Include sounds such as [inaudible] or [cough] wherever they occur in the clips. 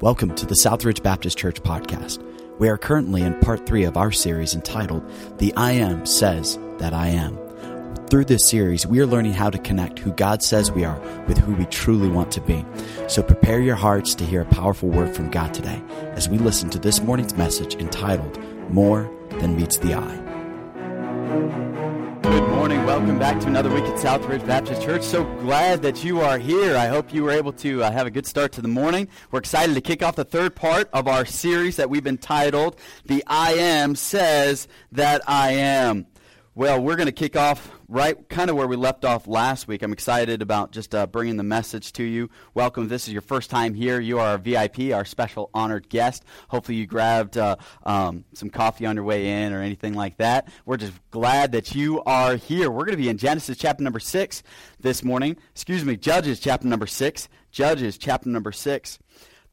Welcome to the Southridge Baptist Church podcast. We are currently in part three of our series entitled The I Am Says That I Am. Through this series, we are learning how to connect who God says we are with who we truly want to be. So prepare your hearts to hear a powerful word from God today as we listen to this morning's message entitled More Than Meets the Eye. Morning. Welcome back to another week at Southridge Baptist Church. So glad that you are here. I hope you were able to uh, have a good start to the morning. We're excited to kick off the third part of our series that we've entitled The I Am Says That I Am. Well, we're going to kick off right kind of where we left off last week. I'm excited about just uh, bringing the message to you. Welcome. This is your first time here. You are a VIP, our special honored guest. Hopefully, you grabbed uh, um, some coffee on your way in or anything like that. We're just glad that you are here. We're going to be in Genesis chapter number 6 this morning. Excuse me, Judges chapter number 6. Judges chapter number 6.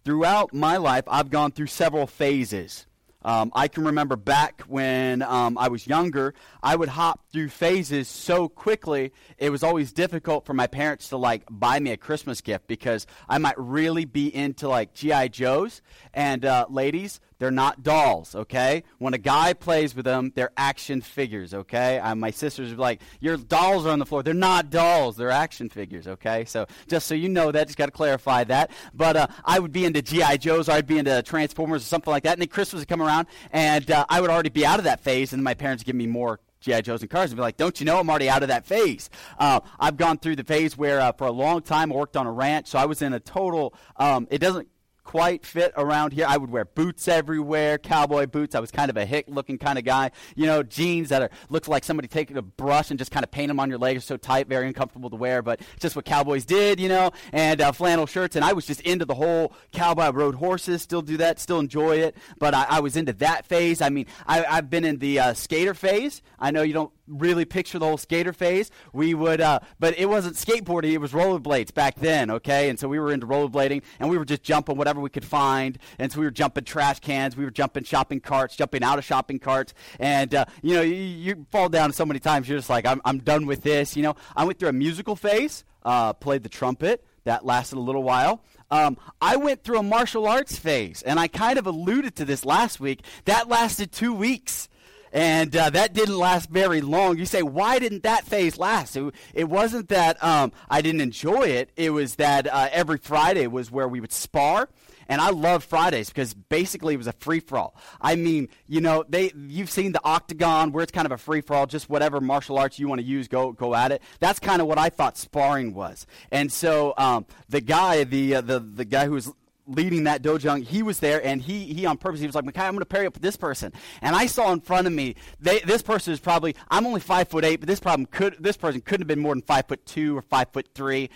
Throughout my life, I've gone through several phases um, I can remember back when um, I was younger, I would hop through phases so quickly, it was always difficult for my parents to like buy me a Christmas gift because I might really be into like G.I. Joes. And uh, ladies, they're not dolls, okay? When a guy plays with them, they're action figures, okay? Uh, my sisters are like, your dolls are on the floor. They're not dolls, they're action figures, okay? So just so you know that, just got to clarify that. But uh, I would be into G.I. Joes, or I'd be into Transformers or something like that, and then Christmas would come around, and uh, I would already be out of that phase, and my parents would give me more GI Joes and cars and be like, "Don't you know I'm already out of that phase?" Uh, I've gone through the phase where, uh, for a long time, I worked on a ranch, so I was in a total. Um, it doesn't quite fit around here. I would wear boots everywhere, cowboy boots. I was kind of a hick looking kind of guy. You know, jeans that are looks like somebody taking a brush and just kind of paint them on your legs. So tight, very uncomfortable to wear, but just what cowboys did, you know. And uh, flannel shirts. And I was just into the whole cowboy. I rode horses, still do that, still enjoy it. But I, I was into that phase. I mean, I, have been in the uh, skater phase. I know you don't really picture the whole skater phase. We would, uh, but it wasn't skateboarding; it was rollerblades back then. Okay, and so we were into rollerblading, and we were just jumping whatever we could find. And so we were jumping trash cans, we were jumping shopping carts, jumping out of shopping carts, and uh, you know, you, you, fall down so many times, you're just like, I'm, I'm done with this. You know, I went through a musical phase, uh, played the trumpet. That lasted a little while. Um, I went through a martial arts phase, and I kind of alluded to this last week. That lasted two weeks. And uh, that didn't last very long. You say, why didn't that phase last? It, it wasn't that um, I didn't enjoy it. It was that uh, every Friday was where we would spar. And I love Fridays because basically it was a free for all. I mean, you know, they you've seen the octagon where it's kind of a free for all, just whatever martial arts you want to use, go go at it. That's kind of what I thought sparring was. And so um, the guy, the uh, the the guy who was leading that dojo, he was there, and he he on purpose, he was like, Makai, I'm going to pair you up with this person. And I saw in front of me, they, this person is probably, I'm only five foot eight, but this problem could, this person couldn't have been more than five foot two or five foot three.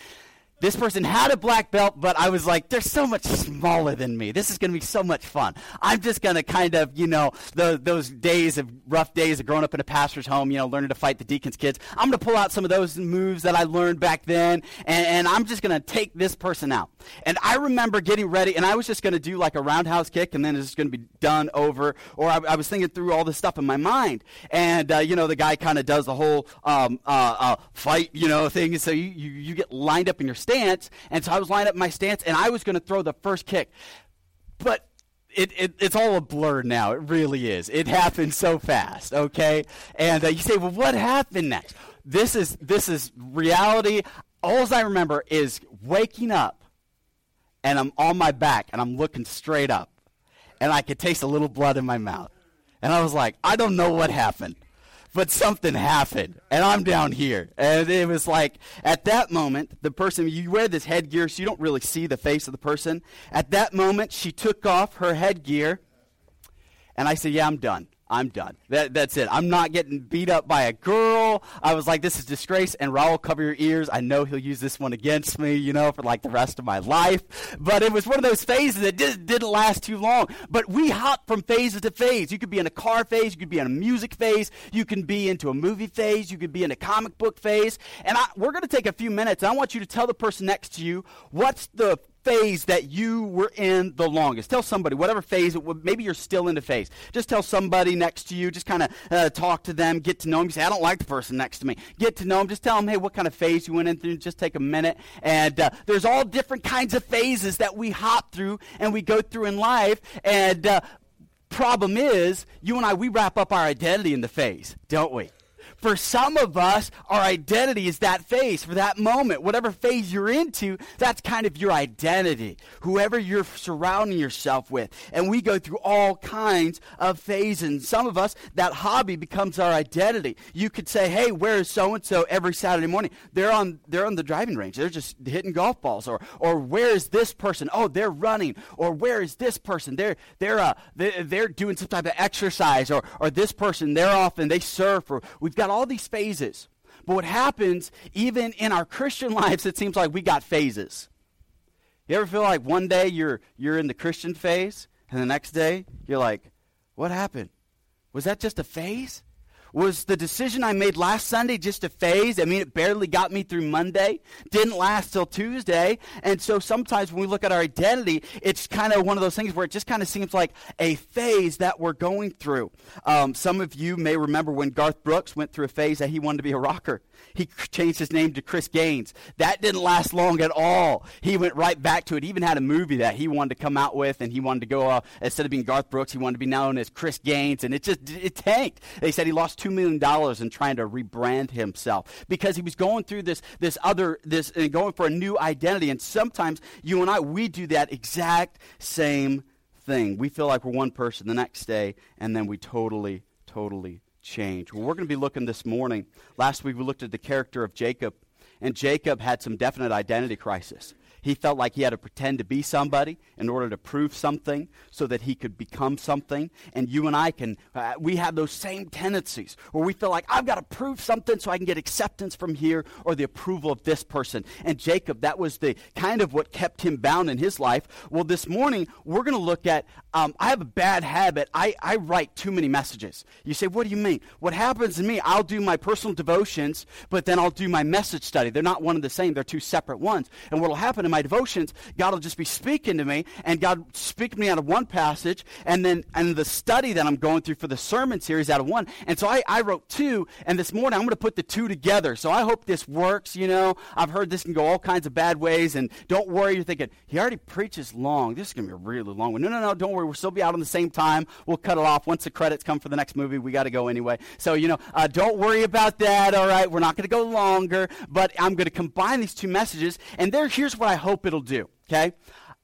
This person had a black belt, but I was like, they're so much smaller than me. This is going to be so much fun. I'm just going to kind of, you know, the, those days of rough days of growing up in a pastor's home, you know, learning to fight the deacon's kids. I'm going to pull out some of those moves that I learned back then, and, and I'm just going to take this person out. And I remember getting ready, and I was just going to do like a roundhouse kick, and then it's going to be done over. Or I, I, was thinking through all this stuff in my mind. And, uh, you know, the guy kind of does the whole um, uh, uh, fight, you know, thing. So you, you, you get lined up in your stance. And so I was lined up my stance, and I was going to throw the first kick. But it, it, it's all a blur now. It really is. It happened so fast, okay? And uh, you say, well, what happened next? This is, this is reality. All I remember is waking up, and I'm on my back, and I'm looking straight up. And I could taste a little blood in my mouth. And I was like, I don't know what happened but something happened, and I'm down here. And it was like, at that moment, the person, you wear this headgear so you don't really see the face of the person. At that moment, she took off her headgear, and I said, Yeah, I'm done. I'm done. That, that's it. I'm not getting beat up by a girl. I was like, this is disgrace. And Raul, cover your ears. I know he'll use this one against me, you know, for like the rest of my life. But it was one of those phases that just didn't last too long. But we hop from phase to phase. You could be in a car phase. You could be in a music phase. You can be into a movie phase. You could be in a comic book phase. And I, we're going to take a few minutes. I want you to tell the person next to you what's the phase that you were in the longest? Tell somebody, whatever phase, maybe you're still in the phase. Just tell somebody next to you, just kind of uh, talk to them, get to know them. You say, I don't like the person next to me. Get to know them. Just tell them, hey, what kind of phase you went in through. Just take a minute. And uh, there's all different kinds of phases that we hop through and we go through in life. And uh, problem is, you and I, we wrap up our identity in the phase, don't we? For some of us, our identity is that phase, for that moment. Whatever phase you're into, that's kind of your identity. Whoever you're surrounding yourself with. And we go through all kinds of phases. And some of us, that hobby becomes our identity. You could say, hey, where is so and so every Saturday morning? They're on, they're on the driving range. They're just hitting golf balls. Or, or where is this person? Oh, they're running. Or where is this person? They're, they're, uh, they're, doing some type of exercise. Or, or this person, they're off and they surf. Or we've got all these phases. But what happens, even in our Christian [laughs] lives, it seems like we got phases. You ever feel like one day you're, you're in the Christian phase, and the next day you're like, what happened? Was that just a phase? Was the decision I made last Sunday just a phase? I mean, it barely got me through Monday, didn't last till Tuesday. And so sometimes when we look at our identity, it's kind of one of those things where it just kind of seems like a phase that we're going through. Um, some of you may remember when Garth Brooks went through a phase that he wanted to be a rocker. He changed his name to Chris Gaines. That didn't last long at all. He went right back to it. He even had a movie that he wanted to come out with, and he wanted to go, uh, instead of being Garth Brooks, he wanted to be known as Chris Gaines, and it just, it tanked. They said he lost $2 million in trying to rebrand himself because he was going through this, this other, this, and going for a new identity. And sometimes you and I, we do that exact same thing. We feel like we're one person the next day, and then we totally, totally change. Well, we're going to be looking this morning. Last week we looked at the character of Jacob, and Jacob had some definite identity crisis. He felt like he had to pretend to be somebody in order to prove something so that he could become something. And you and I can, uh, we have those same tendencies where we feel like, I've got to prove something so I can get acceptance from here or the approval of this person. And Jacob, that was the kind of what kept him bound in his life. Well, this morning, we're going to look at, um, I have a bad habit. I, I write too many messages. You say, what do you mean? What happens to me, I'll do my personal devotions, but then I'll do my message study. They're not one and the same, they're two separate ones. And what will happen in my devotions, God will just be speaking to me, and God speak me out of one passage, and then and the study that I'm going through for the sermon series out of one. And so I, I wrote two, and this morning I'm going to put the two together. So I hope this works. You know, I've heard this can go all kinds of bad ways, and don't worry. You're thinking he already preaches long. This is going to be a really long one. No, no, no. Don't worry. We'll still be out on the same time. We'll cut it off once the credits come for the next movie. We got to go anyway. So you know, uh, don't worry about that. All right, we're not going to go longer, but I'm going to combine these two messages, and there. Here's what I hope it'll do. Okay?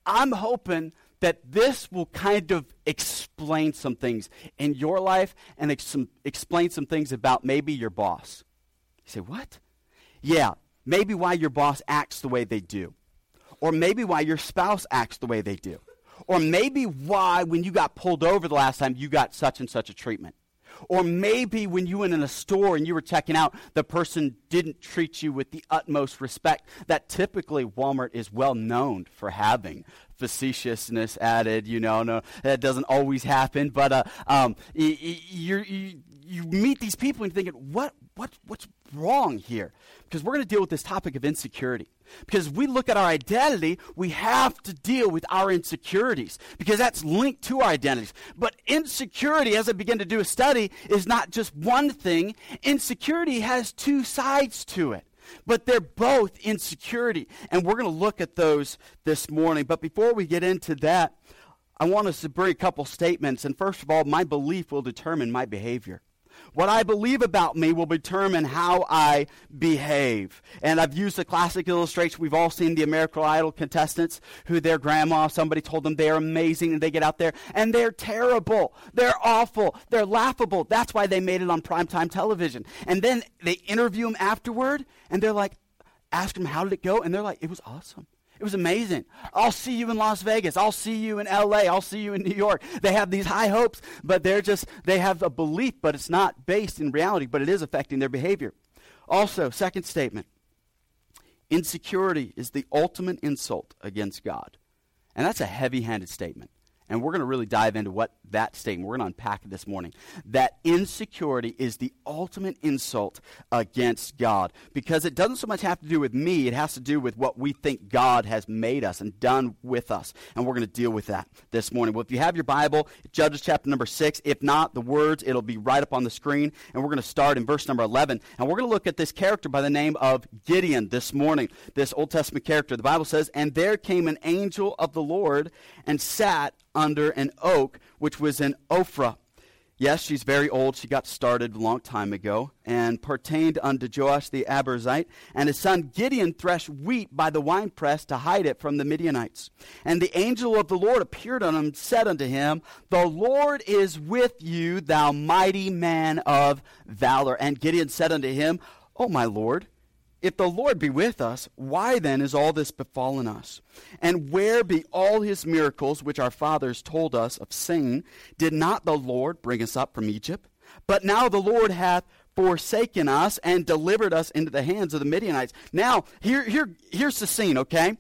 I'm hoping that this will kind of explain some things in your life and ex- explain some things about maybe your boss. You say, what? Yeah, maybe why your boss acts the way they do. Or maybe why your spouse acts the way they do. Or maybe why, when you got pulled over the last time, you got such and such a treatment. Or maybe when you went in a store and you were checking out, the person didn't treat you with the utmost respect that typically Walmart is well known for having. Facetiousness added, you know, no, that doesn't always happen, but uh, um, you, you, you meet these people and thinking, what, what, what's wrong here? Because we're going to deal with this topic of insecurity. Because we look at our identity, we have to deal with our insecurities because that's linked to our identities. But insecurity, as I begin to do a study, is not just one thing. Insecurity has two sides to it. But they're both insecurity. And we're going to look at those this morning. But before we get into that, I want us to bring a couple statements. And first of all, my belief will determine my behavior. What I believe about me will determine how I behave. And I've used the classic illustration. We've all seen the American Idol contestants who their grandma, somebody told them they're amazing, and they get out there and they're terrible. They're awful. They're laughable. That's why they made it on primetime television. And then they interview them afterward, and they're like, ask them, how did it go? And they're like, it was awesome. It was amazing. I'll see you in Las Vegas. I'll see you in LA. I'll see you in New York. They have these high hopes, but they're just, they have a belief, but it's not based in reality, but it is affecting their behavior. Also, second statement insecurity is the ultimate insult against God. And that's a heavy handed statement. And we're going to really dive into what that statement, we're going to unpack it this morning. That insecurity is the ultimate insult against God because it doesn't so much have to do with me, it has to do with what we think God has made us and done with us. And we're going to deal with that this morning. Well, if you have your Bible, Judges chapter number 6. If not, the words, it'll be right up on the screen. And we're going to start in verse number 11. And we're going to look at this character by the name of Gideon this morning, this Old Testament character. The Bible says, And there came an angel of the Lord and sat under an oak which was in Ophrah. Yes, she's very old. She got started a long time ago and pertained unto Joash the Abiezrite. And his son Gideon threshed wheat by the winepress to hide it from the Midianites. And the angel of the Lord appeared unto him, and said unto him, The Lord is with you, thou mighty man of valor. And Gideon said unto him, O my Lord, if the Lord be with us, why then is all this befallen us? And where be all his miracles which our fathers told us of saying, Did not the Lord bring us up from Egypt? But now the Lord hath forsaken us and delivered us into the hands of the Midianites. Now, here, here, here's the scene, okay?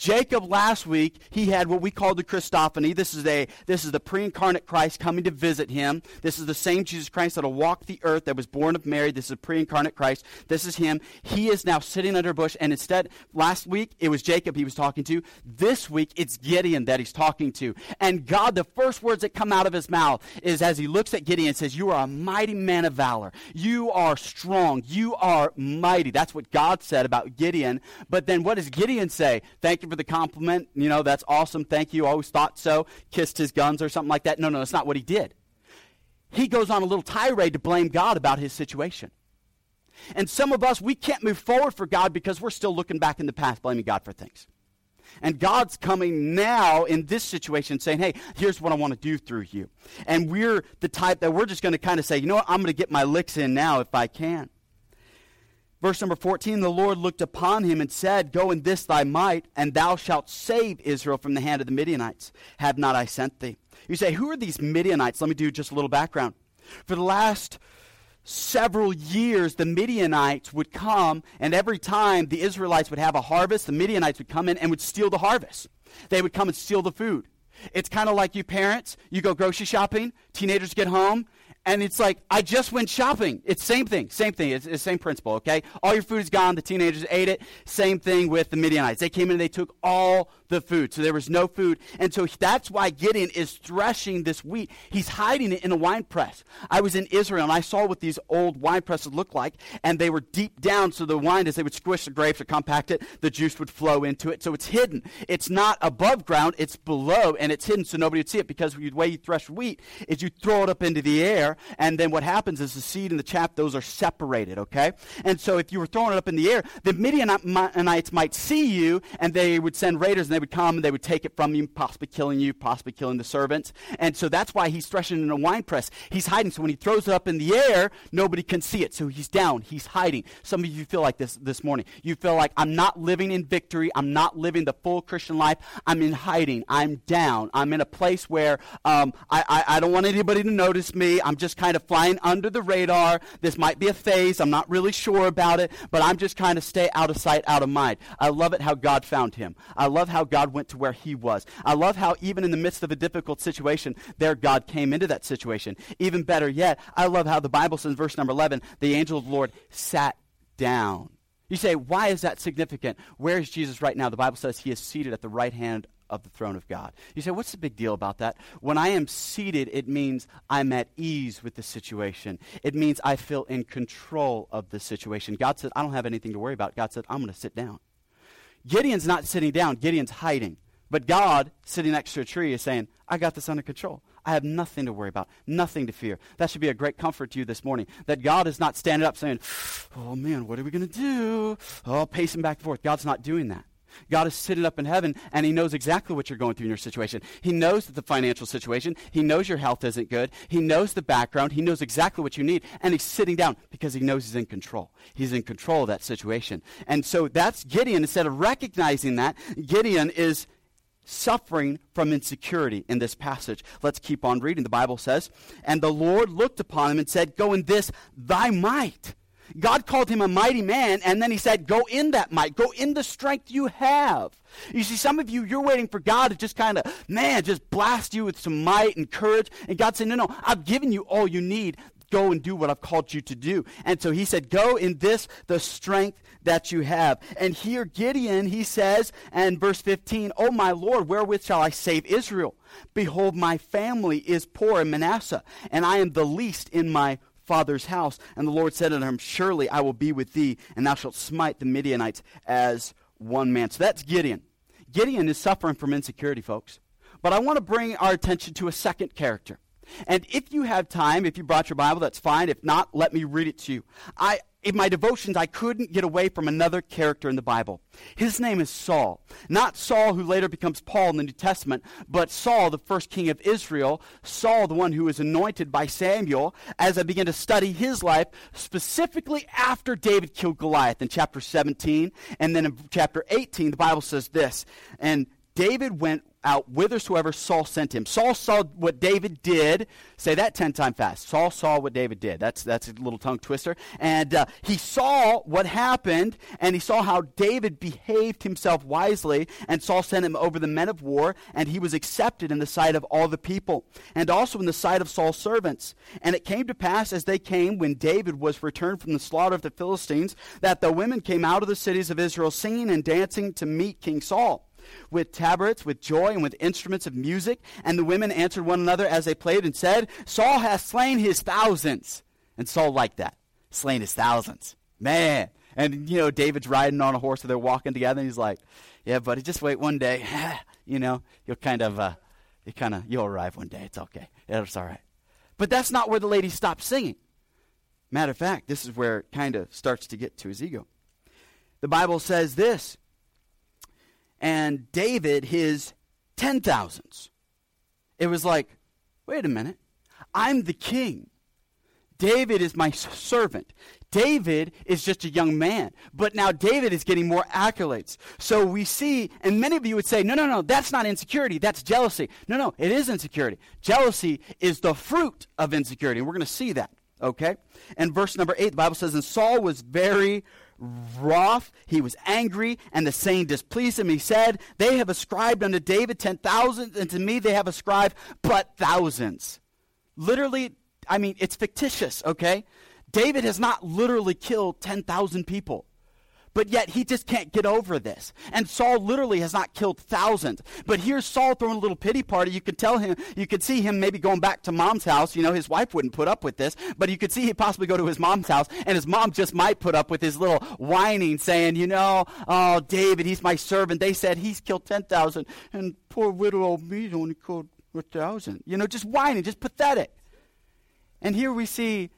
Jacob last week, he had what we call the Christophany. This is a this is the pre-incarnate Christ coming to visit him. This is the same Jesus Christ that'll walk the earth that was born of Mary. This is pre-incarnate Christ. This is him. He is now sitting under a bush, and instead, last week it was Jacob he was talking to. This week it's Gideon that he's talking to. And God, the first words that come out of his mouth is as he looks at Gideon says, You are a mighty man of valor. You are strong. You are mighty. That's what God said about Gideon. But then what does Gideon say? Thank you for the compliment. You know, that's awesome. Thank you. Always thought so. Kissed his guns or something like that. No, no, that's not what he did. He goes on a little tirade to blame God about his situation. And some of us, we can't move forward for God because we're still looking back in the past, blaming God for things. And God's coming now in this situation saying, hey, here's what I want to do through you. And we're the type that we're just going to kind of say, you know what, I'm going to get my licks in now if I can. Verse number 14 The Lord looked upon him and said, Go in this thy might, and thou shalt save Israel from the hand of the Midianites. Have not I sent thee? You say, Who are these Midianites? Let me do just a little background. For the last several years, the Midianites would come, and every time the Israelites would have a harvest, the Midianites would come in and would steal the harvest. They would come and steal the food. It's kind of like you parents, you go grocery shopping, teenagers get home, and it's like I just went shopping. It's same thing, same thing. It's the same principle. Okay, all your food is gone. The teenagers ate it. Same thing with the Midianites. They came in and they took all the food, so there was no food, and so that's why Gideon is threshing this wheat. He's hiding it in a wine press. I was in Israel and I saw what these old wine presses look like, and they were deep down, so the wine, as they would squish the grapes or compact it, the juice would flow into it. So it's hidden. It's not above ground. It's below, and it's hidden, so nobody would see it. Because the way you thresh wheat is you throw it up into the air and then what happens is the seed and the chaff, those are separated, okay? And so if you were throwing it up in the air, the Midianites might see you, and they would send raiders, and they would come, and they would take it from you, possibly killing you, possibly killing the servants. And so that's why he's threshing in a wine press. He's hiding, so when he throws it up in the air, nobody can see it. So he's down, he's hiding. Some of you feel like this this morning. You feel like, I'm not living in victory, I'm not living the full Christian life, I'm in hiding, I'm down, I'm in a place where um, I, I, I don't want anybody to notice me, I'm just kind of flying under the radar. This might be a phase. I'm not really sure about it, but I'm just kind of stay out of sight, out of mind. I love it how God found him. I love how God went to where he was. I love how even in the midst of a difficult situation, there God came into that situation. Even better yet, I love how the Bible says verse number 11, the angel of the Lord sat down. You say, why is that significant? Where is Jesus right now? The Bible says he is seated at the right hand of the throne of God. You say, what's the big deal about that? When I am seated, it means I'm at ease with the situation. It means I feel in control of the situation. God said, I don't have anything to worry about. God said, I'm going to sit down. Gideon's not sitting down, Gideon's hiding. But God, sitting next to a tree, is saying, I got this under control. I have nothing to worry about, nothing to fear. That should be a great comfort to you this morning. That God is not standing up saying, Oh man, what are we going to do? Oh, pacing back and forth. God's not doing that. God is sitting up in heaven and He knows exactly what you're going through in your situation. He knows the financial situation. He knows your health isn't good. He knows the background. He knows exactly what you need. And He's sitting down because He knows He's in control. He's in control of that situation. And so that's Gideon. Instead of recognizing that, Gideon is suffering from insecurity in this passage. Let's keep on reading. The Bible says, And the Lord looked upon him and said, Go in this thy might God called him a mighty man, and then he said, Go in that might, go in the strength you have. You see, some of you, you're waiting for God to just kind of, man, just blast you with some might and courage. And God said, No, no, I've given you all you need. Go and do what I've called you to do. And so he said, Go in this, the strength that you have. And here, Gideon, he says, and verse 15, Oh, my Lord, wherewith shall I save Israel? Behold, my family is poor in Manasseh, and I am the least in my father's house. And the Lord said unto him, Surely I will be with thee, and thou shalt smite the Midianites as one man. So that's Gideon. Gideon is suffering from insecurity, folks. But I want to bring our attention to a second character. And if you have time, if you brought your Bible, that's fine. If not, let me read it to you. I, in my devotions, I couldn't get away from another character in the Bible. His name is Saul. Not Saul, who later becomes Paul in the New Testament, but Saul, the first king of Israel. Saul, the one who was anointed by Samuel, as I began to study his life, specifically after David killed Goliath in chapter 17. And then in chapter 18, the Bible says this. And David went out whithersoever Saul sent him. Saul saw what David did. Say that ten times fast. Saul saw what David did. That's that's a little tongue twister. And uh, he saw what happened, and he saw how David behaved himself wisely. And Saul sent him over the men of war, and he was accepted in the sight of all the people, and also in the sight of Saul's servants. And it came to pass as they came when David was returned from the slaughter of the Philistines, that the women came out of the cities of Israel singing and dancing to meet King Saul with tabrets, with joy, and with instruments of music. And the women answered one another as they played and said, Saul hath slain his thousands. And Saul liked that. Slain his thousands. Man. And, you know, David's riding on a horse, and they're walking together, and he's like, Yeah, buddy, just wait one day. [laughs] you know, you'll kind of, uh, you kind of, you'll arrive one day. It's okay. It's all right. But that's not where the lady stopped singing. Matter of fact, this is where it kind of starts to get to his ego. The Bible says this and David his ten thousands. It was like, wait a minute, I'm the king. David is my servant. David is just a young man. But now David is getting more accolades. So we see, and many of you would say, no, no, no, that's not insecurity. That's jealousy. No, no, it is insecurity. Jealousy is the fruit of insecurity. And we're going to see that. Okay? And verse number eight, the Bible says, And Saul was very wroth, he was angry, and the saying displeased him. He said, They have ascribed unto David ten thousands, and to me they have ascribed but thousands. Literally, I mean, it's fictitious, okay? David has not literally killed 10,000 people but yet he just can't get over this. And Saul literally has not killed thousands. But here's Saul throwing a little pity party. You could tell him, you could see him maybe going back to mom's house. You know, his wife wouldn't put up with this, but you could see he possibly go to his mom's house, and his mom just might put up with his little whining, saying, you know, oh, David, he's my servant. They said he's killed 10,000, and poor widow old me's only killed a 1,000. You know, just whining, just pathetic. And here we see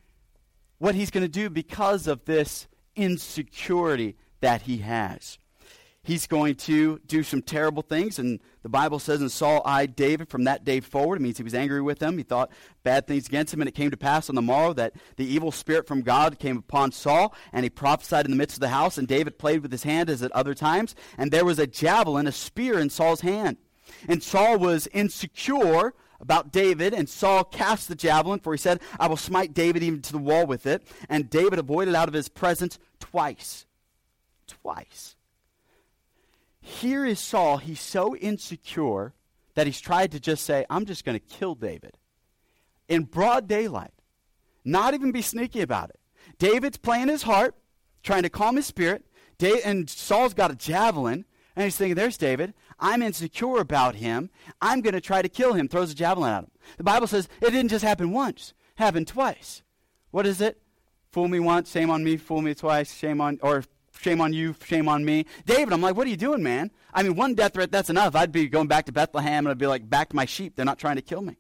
what he's going to do because of this insecurity that he has. He's going to do some terrible things, and the Bible says, and Saul eyed David from that day forward. It means he was angry with him. He thought bad things against him, and it came to pass on the morrow that the evil spirit from God came upon Saul, and he prophesied in the midst of the house, and David played with his hand as at other times, and there was a javelin, a spear in Saul's hand. And Saul was insecure about David, and Saul cast the javelin, for he said, I will smite David even to the wall with it. And David avoided out of his presence twice twice. Here is Saul. He's so insecure that he's tried to just say, I'm just going to kill David in broad daylight, not even be sneaky about it. David's playing his heart, trying to calm his spirit, and Saul's got a javelin, and he's thinking, There's David. I'm insecure about him. I'm going to try to kill him. Throws a javelin at him. The Bible says it didn't just happen once, happened twice. What is it? Fool me once, shame on me, fool me twice, shame on, or shame on you, shame on me. David, I'm like, what are you doing, man? I mean, one death threat, that's enough. I'd be going back to Bethlehem and I'd be like, back to my sheep. They're not trying to kill me.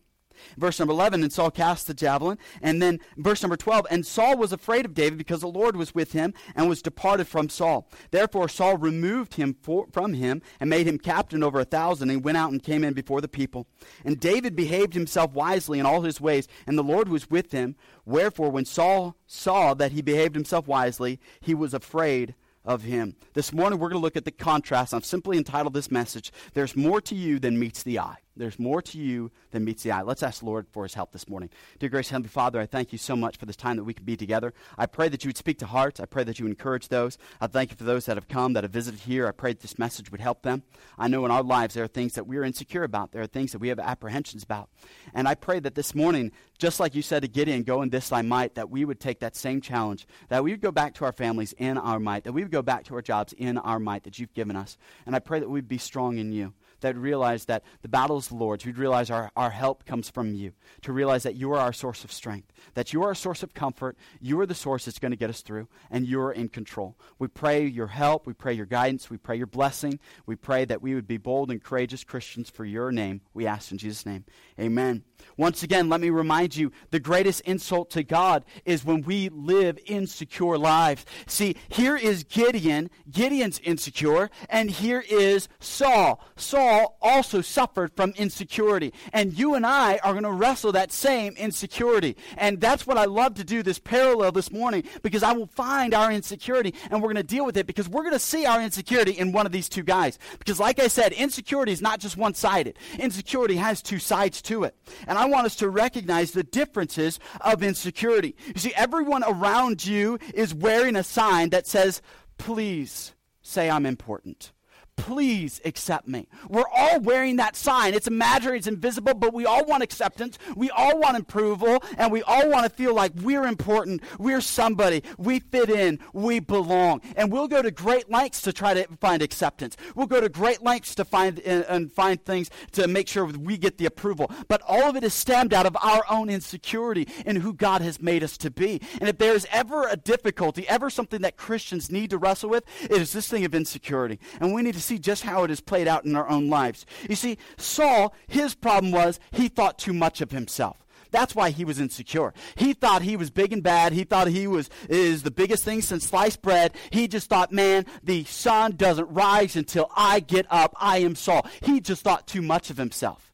Verse number 11, and Saul cast the javelin. And then verse number 12, and Saul was afraid of David because the Lord was with him and was departed from Saul. Therefore Saul removed him for, from him and made him captain over a thousand. And went out and came in before the people. And David behaved himself wisely in all his ways, and the Lord was with him. Wherefore, when Saul saw that he behaved himself wisely, he was afraid of him. This morning we're going to look at the contrast. I've simply entitled this message, There's More to You Than Meets the Eye. There's more to you than meets the eye. Let's ask Lord for his help this morning. Dear gracious Heavenly Father, I thank you so much for this time that we can be together. I pray that you would speak to hearts. I pray that you encourage those. I thank you for those that have come, that have visited here. I pray that this message would help them. I know in our lives there are things that we're insecure about. There are things that we have apprehensions about. And I pray that this morning, just like you said to Gideon, go in this thy might, that we would take that same challenge, that we would go back to our families in our might, that we would go back to our jobs in our might that you've given us. And I pray that we'd be strong in you that realize that the battle is the Lord's, who'd realize our, our help comes from you, to realize that you are our source of strength, that you are a source of comfort, you are the source that's going to get us through, and you're in control. We pray your help, we pray your guidance, we pray your blessing, we pray that we would be bold and courageous Christians for your name. We ask in Jesus' name. Amen. Once again, let me remind you the greatest insult to God is when we live insecure lives. See, here is Gideon. Gideon's insecure, and here is Saul. Saul also suffered from insecurity. And you and I are going to wrestle that same insecurity. And that's what I love to do this parallel this morning because I will find our insecurity and we're going to deal with it because we're going to see our insecurity in one of these two guys. Because, like I said, insecurity is not just one sided, insecurity has two sides to it. And I want us to recognize the differences of insecurity. You see, everyone around you is wearing a sign that says, please say I'm important please accept me. We're all wearing that sign. It's imaginary, it's invisible, but we all want acceptance. We all want approval, and we all want to feel like we're important, we're somebody, we fit in, we belong. And we'll go to great lengths to try to find acceptance. We'll go to great lengths to find and, and find things to make sure we get the approval. But all of it is stemmed out of our own insecurity in who God has made us to be. And if there is ever a difficulty, ever something that Christians need to wrestle with, it is this thing of insecurity. And we need to see just how it is played out in our own lives. You see, Saul, his problem was he thought too much of himself. That's why he was insecure. He thought he was big and bad. He thought he was is the biggest thing since sliced bread. He just thought, man, the sun doesn't rise until I get up. I am Saul. He just thought too much of himself.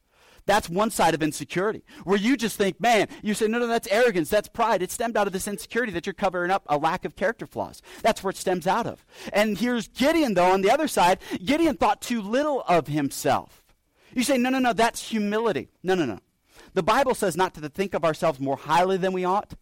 That's one side of insecurity, where you just think, man, you say, no, no, that's arrogance, that's pride. It stemmed out of this insecurity that you're covering up a lack of character flaws. That's where it stems out of. And here's Gideon, though, on the other side. Gideon thought too little of himself. You say, no, no, no, that's humility. No, no, no. The Bible says not to think of ourselves more highly than we ought,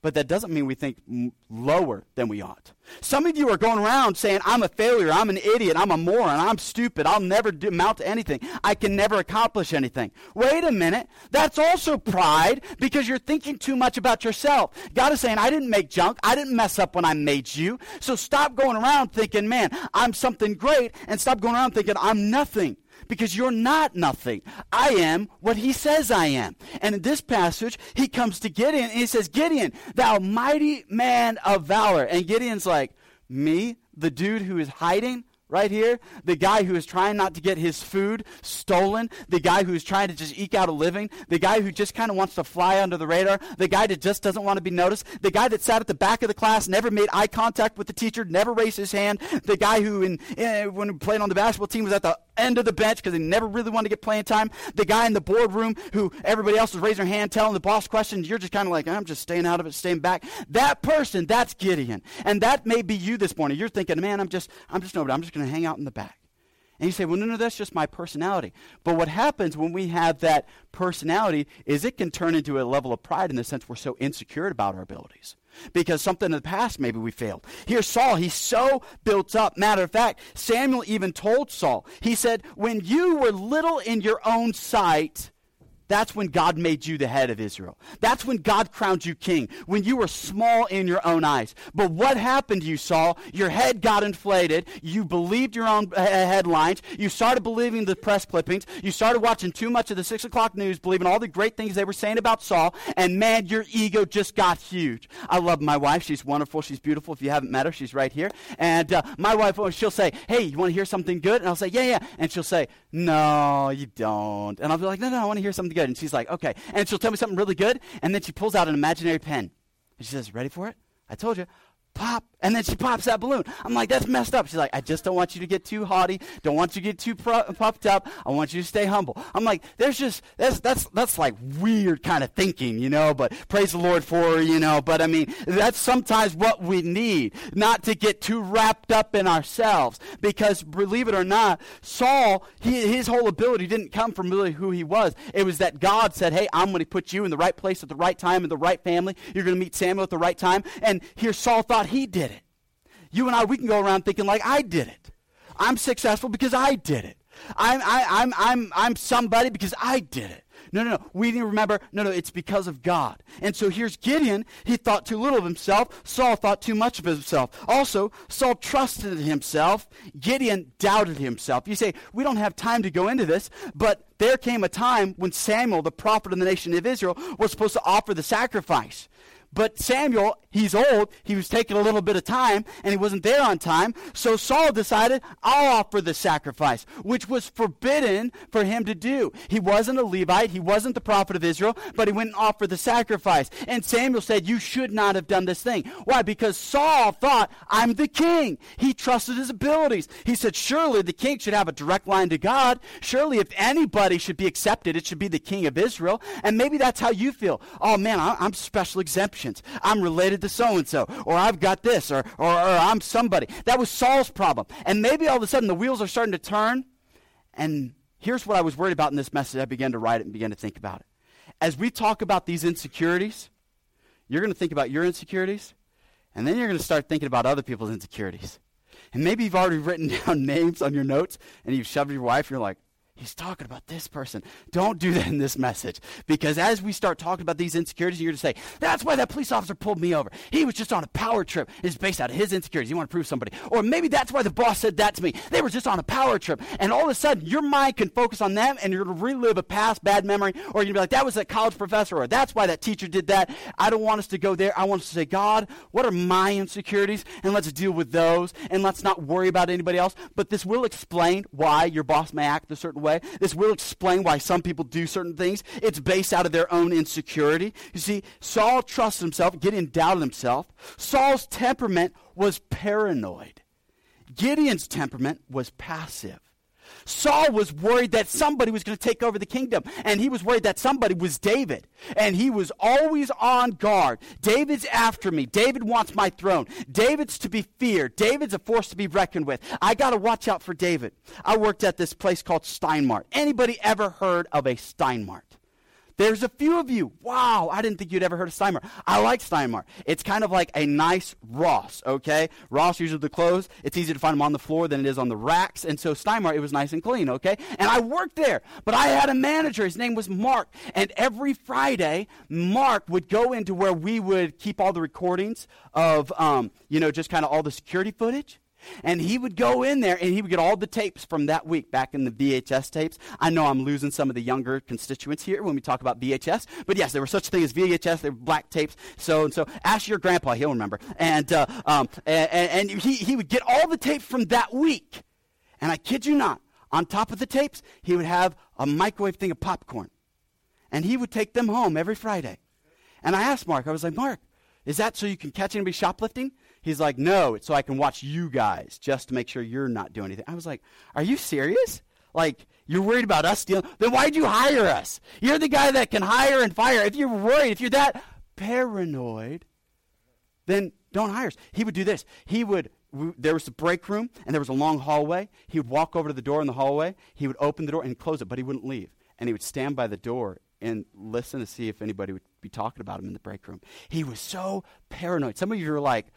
but that doesn't mean we think lower than we ought. Some of you are going around saying, I'm a failure, I'm an idiot, I'm a moron, I'm stupid, I'll never do, amount to anything, I can never accomplish anything. Wait a minute, that's also pride because you're thinking too much about yourself. God is saying, I didn't make junk, I didn't mess up when I made you. So stop going around thinking, man, I'm something great, and stop going around thinking, I'm nothing because you're not nothing. I am what he says I am. And in this passage, he comes to Gideon and he says, Gideon, thou mighty man of valor. And Gideon's like, me, the dude who is hiding? Right here. The guy who is trying not to get his food stolen. The guy who's trying to just eke out a living. The guy who just kind of wants to fly under the radar. The guy that just doesn't want to be noticed. The guy that sat at the back of the class, never made eye contact with the teacher, never raised his hand. The guy who, in, in when playing on the basketball team, was at the end of the bench because he never really wanted to get playing time. The guy in the boardroom who everybody else was raising their hand, telling the boss questions. You're just kind of like, I'm just staying out of it, staying back. That person, that's Gideon. And that may be you this morning. You're thinking, man, I'm just, I'm just nobody. I'm just going to hang out in the back. And you say, well, no, no, that's just my personality. But what happens when we have that personality is it can turn into a level of pride in the sense we're so insecure about our abilities. Because something in the past maybe we failed. Here, Saul, he's so built up. Matter of fact, Samuel even told Saul, he said, when you were little in your own sight, that's when God made you the head of Israel. That's when God crowned you king, when you were small in your own eyes. But what happened you, Saul? Your head got inflated. You believed your own headlines. You started believing the press clippings. You started watching too much of the 6 o'clock news, believing all the great things they were saying about Saul. And man, your ego just got huge. I love my wife. She's wonderful. She's beautiful. If you haven't met her, she's right here. And uh, my wife, oh, she'll say, hey, you want to hear something good? And I'll say, yeah, yeah. And she'll say, no, you don't. And I'll be like, no, no, I want to hear something good. And she's like, okay. And she'll tell me something really good. And then she pulls out an imaginary pen. And she says, ready for it? I told you. Pop. And then she pops that balloon. I'm like, that's messed up. She's like, I just don't want you to get too haughty. Don't want you to get too puffed up. I want you to stay humble. I'm like, there's just, that's, that's, that's like weird kind of thinking, you know, but praise the Lord for you know. But I mean, that's sometimes what we need, not to get too wrapped up in ourselves. Because believe it or not, Saul, he, his whole ability didn't come from really who he was. It was that God said, hey, I'm going to put you in the right place at the right time in the right family. You're going to meet Samuel at the right time. And here Saul thought he did it. You and I, we can go around thinking like I did it. I'm successful because I did it. I'm, I, I'm, I'm, I'm somebody because I did it. No, no, no. We need to remember, no, no, it's because of God. And so here's Gideon. He thought too little of himself. Saul thought too much of himself. Also, Saul trusted himself. Gideon doubted himself. You say, we don't have time to go into this, but there came a time when Samuel, the prophet of the nation of Israel, was supposed to offer the sacrifice. But Samuel, he's old. He was taking a little bit of time, and he wasn't there on time. So Saul decided, I'll offer the sacrifice, which was forbidden for him to do. He wasn't a Levite. He wasn't the prophet of Israel, but he went and offered the sacrifice. And Samuel said, You should not have done this thing. Why? Because Saul thought, I'm the king. He trusted his abilities. He said, Surely the king should have a direct line to God. Surely if anybody should be accepted, it should be the king of Israel. And maybe that's how you feel. Oh, man, I'm special exemption connections. I'm related to so and so, or I've got this, or, or, or I'm somebody. That was Saul's problem. And maybe all of a sudden the wheels are starting to turn. And here's what I was worried about in this message. I began to write it and began to think about it. As we talk about these insecurities, you're going to think about your insecurities, and then you're going to start thinking about other people's insecurities. And maybe you've already [laughs] written down names on your notes and you've shoved your wife, and you're like, He's talking about this person. Don't do that in this message. Because as we start talking about these insecurities, you're going to say, that's why that police officer pulled me over. He was just on a power trip. It's based out of his insecurities. You want to prove somebody. Or maybe that's why the boss said that to me. They were just on a power trip. And all of a sudden, your mind can focus on them and you're going to relive a past bad memory. Or you're going to be like, that was that college professor. Or that's why that teacher did that. I don't want us to go there. I want us to say, God, what are my insecurities? And let's deal with those. And let's not worry about anybody else. But this will explain why your boss may act a certain way way. This will explain why some people do certain things. It's based out of their own insecurity. You see, Saul trusts himself, Gideon doubted himself. Saul's temperament was paranoid. Gideon's temperament was passive. Saul was worried that somebody was going to take over the kingdom, and he was worried that somebody was David. And he was always on guard. David's after me. David wants my throne. David's to be feared. David's a force to be reckoned with. I got to watch out for David. I worked at this place called Steinmart. Anybody ever heard of a Steinmart? There's a few of you. Wow, I didn't think you'd ever heard of Steinmart. I like Steinmart. It's kind of like a nice Ross, okay? Ross usually the clothes, it's easier to find them on the floor than it is on the racks. And so Steinmart, it was nice and clean, okay? And I worked there, but I had a manager. His name was Mark. And every Friday, Mark would go into where we would keep all the recordings of, um, you know, just kind of all the security footage. And he would go in there and he would get all the tapes from that week back in the VHS tapes. I know I'm losing some of the younger constituents here when we talk about VHS, but yes, there was such a thing as VHS. There were black tapes. So and so, ask your grandpa; he'll remember. And uh, um, and, and he he would get all the tapes from that week. And I kid you not, on top of the tapes, he would have a microwave thing of popcorn, and he would take them home every Friday. And I asked Mark, I was like, Mark, is that so you can catch anybody shoplifting? He's like, no, it's so I can watch you guys just to make sure you're not doing anything. I was like, are you serious? Like, you're worried about us stealing? Then why'd you hire us? You're the guy that can hire and fire. If you're worried, if you're that paranoid, then don't hire us. He would do this. He would, there was a break room and there was a long hallway. He would walk over to the door in the hallway. He would open the door and close it, but he wouldn't leave. And he would stand by the door and listen to see if anybody would be talking about him in the break room. He was so paranoid. Some of you are like,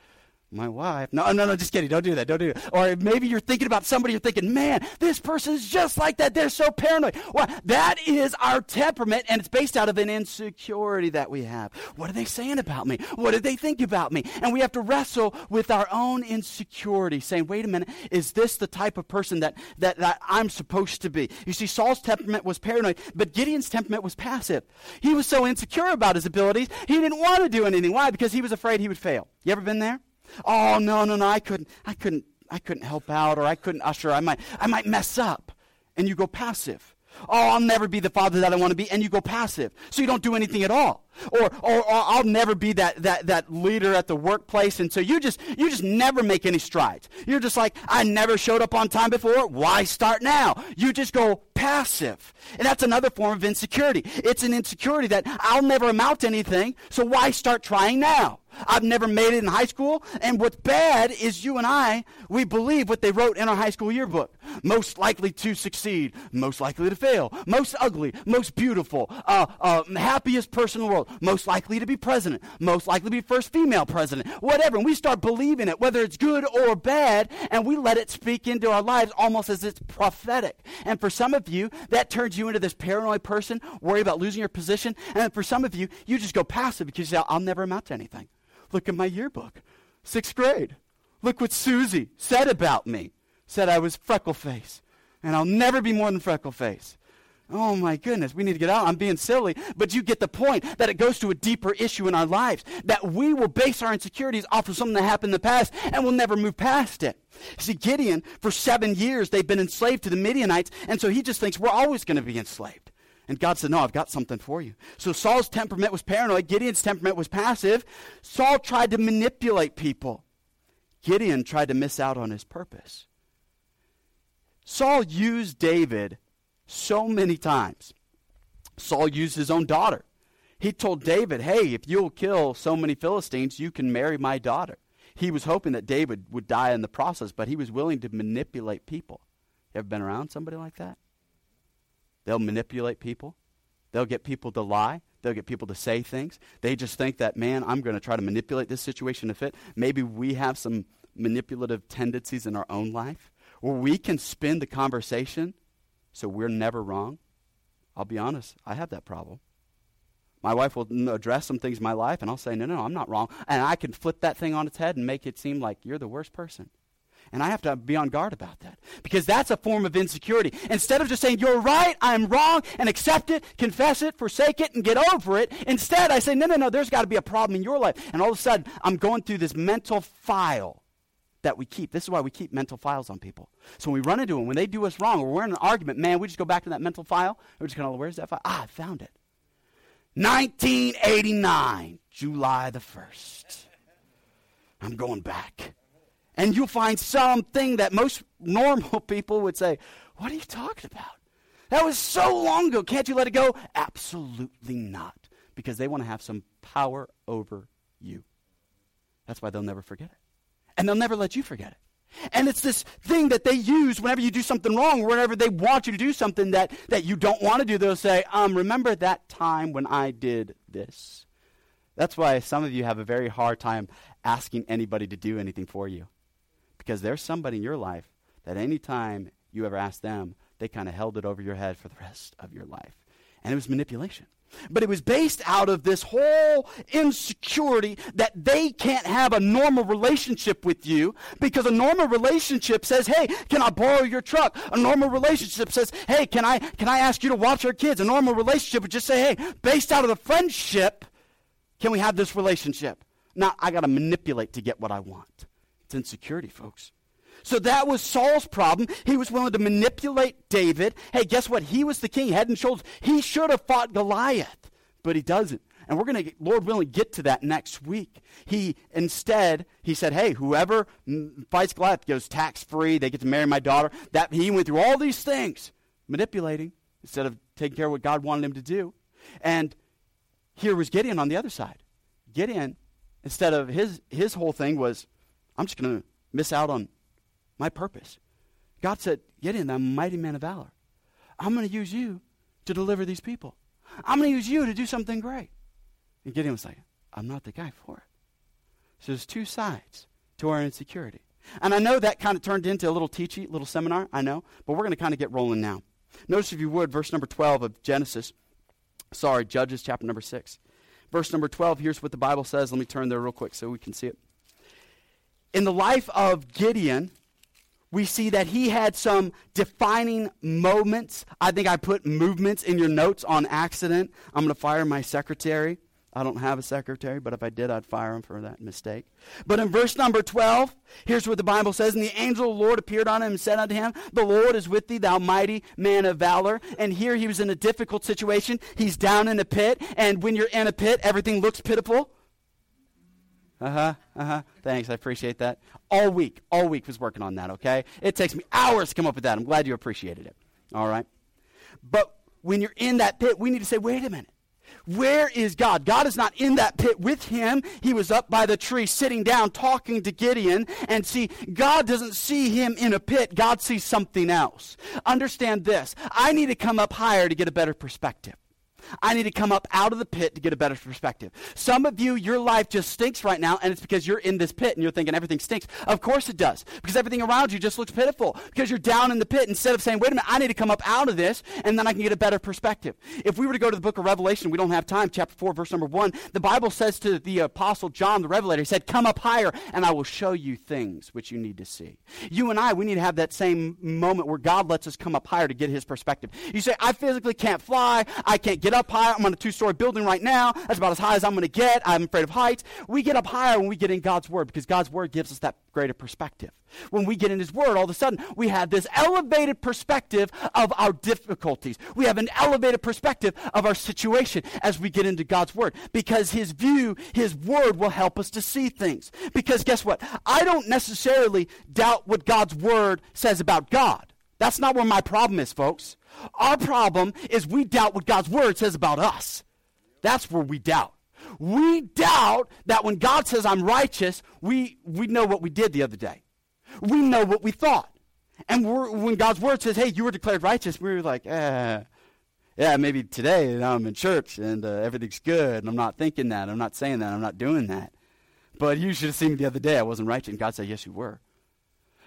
my wife. No, no, no, just kidding. Don't do that. Don't do that. Or maybe you're thinking about somebody, you're thinking, man, this person is just like that. They're so paranoid. Well, that is our temperament, and it's based out of an insecurity that we have. What are they saying about me? What do they think about me? And we have to wrestle with our own insecurity, saying, wait a minute, is this the type of person that, that, that I'm supposed to be? You see, Saul's temperament was paranoid, but Gideon's temperament was passive. He was so insecure about his abilities, he didn't want to do anything. Why? Because he was afraid he would fail. You ever been there? Oh no, no, no, I couldn't, I couldn't, I couldn't help out, or I couldn't usher. I might, I might mess up, and you go passive. oh, I'll never be the father that I want to be, and you go passive. So you don't do anything at all. Or, or, or, I'll never be that, that, that leader at the workplace. And so you just, you just never make any strides. You're just like, I never showed up on time before. Why start now? You just go passive. And that's another form of insecurity. It's an insecurity that I'll never amount to anything. So why start trying now? I've never made it in high school. And what's bad is you and I, we believe what they wrote in our high school yearbook. Most likely to succeed, most likely to fail, most ugly, most beautiful, uh, uh, happiest person in the world, most likely to be president, most likely to be first female president, whatever. And we start believing it, whether it's good or bad, and we let it speak into our lives almost as it's prophetic. And for some of you, that turns you into this paranoid person, worry about losing your position. And for some of you, you just go passive because you say, I'll never amount to anything. Look at my yearbook. Sixth grade. Look what Susie said about me. Said I was freckle face. And I'll never be more than freckle face. Oh my goodness, we need to get out. I'm being silly, but you get the point that it goes to a deeper issue in our lives. That we will base our insecurities off of something that happened in the past and we'll never move past it. See, Gideon, for seven years, they've been enslaved to the Midianites, and so he just thinks we're always going to be enslaved. And God said, No, I've got something for you. So Saul's temperament was paranoid. Gideon's temperament was passive. Saul tried to manipulate people. Gideon tried to miss out on his purpose. Saul used David so many times. Saul used his own daughter. He told David, Hey, if you'll kill so many Philistines, you can marry my daughter. He was hoping that David would die in the process, but he was willing to manipulate people. You ever been around somebody like that? They'll manipulate people. They'll get people to lie. They'll get people to say things. They just think that, man, I'm going to try to manipulate this situation to fit. Maybe we have some manipulative tendencies in our own life where we can spin the conversation so we're never wrong. I'll be honest, I have that problem. My wife will mm, address some things in my life, and I'll say, no, no, I'm not wrong. And I can flip that thing on its head and make it seem like you're the worst person. And I have to be on guard about that because that's a form of insecurity. Instead of just saying, You're right, I'm wrong, and accept it, confess it, forsake it, and get over it, instead I say, No, no, no, there's got to be a problem in your life. And all of a sudden, I'm going through this mental file that we keep. This is why we keep mental files on people. So when we run into them, when they do us wrong, or we're in an argument, man, we just go back to that mental file. We're just going to, where's that file? Ah, I found it. 1989, July the 1st. I'm going back and you'll find something that most normal [laughs] people would say, What are you talking about? That was so long ago. Can't you let it go? Absolutely not. Because they want to have some power over you. That's why they'll never forget it. And they'll never let you forget it. And it's this thing that they use whenever you do something wrong, whenever they want you to do something that, that you don't want to do, they'll say, um, remember that time when I did this? That's why some of you have a very hard time asking anybody to do anything for you. Because there's somebody in your life that anytime you ever asked them, they kind of held it over your head for the rest of your life. And it was manipulation. But it was based out of this whole insecurity that they can't have a normal relationship with you because a normal relationship says, "Hey, can I borrow your truck?" A normal relationship says, "Hey, can I can I ask you to watch our kids?" A normal relationship would just say, "Hey, based out of the friendship, can we have this relationship?" Not I got to manipulate to get what I want. It's insecurity, folks. So that was Saul's problem. He was willing to manipulate David. Hey, guess what? He was the king, head and shoulders. He should have fought Goliath, but he doesn't. And we're going to, Lord willing, get to that next week. He instead, he said, hey, whoever fights Goliath goes tax free. They get to marry my daughter. That he went through all these things, manipulating instead of taking care of what God wanted him to do. And here was Gideon on the other side. Gideon, instead of his his whole thing was, I'm just going to miss out on my purpose. God said, in, that mighty man of valor. I'm going to use you to deliver these people. I'm going to use you to do something great. And Gideon was like, I'm not the guy for it. So there's two sides to our insecurity. And I know that kind of turned into a little teachy, little seminar, I know, but we're going to kind of get rolling now. Notice, if you would, verse number 12 of Genesis. Sorry, Judges chapter number 6. Verse number 12, here's what the Bible says. Let me turn there real quick so we can see it in the life of Gideon, we see that he had some defining moments. I think I put movements in your notes on accident. I'm going to fire my secretary. I don't have a secretary, but if I did, I'd fire him for that mistake. But in verse number 12, here's what the Bible says And the angel of the Lord appeared on him and said unto him, The Lord is with thee, thou mighty man of valor. And here he was in a difficult situation. He's down in a pit, and when you're in a pit, everything looks pitiful. Uh huh, uh huh. Thanks, I appreciate that. All week, all week was working on that, okay? It takes me hours to come up with that. I'm glad you appreciated it. All right? But when you're in that pit, we need to say, wait a minute. Where is God? God is not in that pit with him. He was up by the tree sitting down talking to Gideon. And see, God doesn't see him in a pit. God sees something else. Understand this. I need to come up higher to get a better perspective. I need to come up out of the pit to get a better perspective. Some of you, your life just stinks right now, and it's because you're in this pit and you're thinking everything stinks. Of course it does, because everything around you just looks pitiful, because you're down in the pit instead of saying, wait a minute, I need to come up out of this, and then I can get a better perspective. If we were to go to the book of Revelation, we don't have time, chapter 4, verse number 1, the Bible says to the apostle John, the Revelator, he said, come up higher, and I will show you things which you need to see. You and I, we need to have that same moment where God lets us come up higher to get his perspective. You say, I physically can't fly, I can't get up high, I'm on a two story building right now. That's about as high as I'm going to get. I'm afraid of heights. We get up higher when we get in God's Word because God's Word gives us that greater perspective. When we get in His Word, all of a sudden we have this elevated perspective of our difficulties. We have an elevated perspective of our situation as we get into God's Word because His view, His Word will help us to see things. Because guess what? I don't necessarily doubt what God's Word says about God. That's not where my problem is, folks. Our problem is we doubt what God's word says about us. That's where we doubt. We doubt that when God says I'm righteous, we, we know what we did the other day. We know what we thought. And when God's word says, hey, you were declared righteous, we were like, eh, yeah, maybe today I'm in church and uh, everything's good and I'm not thinking that. I'm not saying that. I'm not doing that. But you should have seen me the other day. I wasn't righteous. And God said, yes, you were.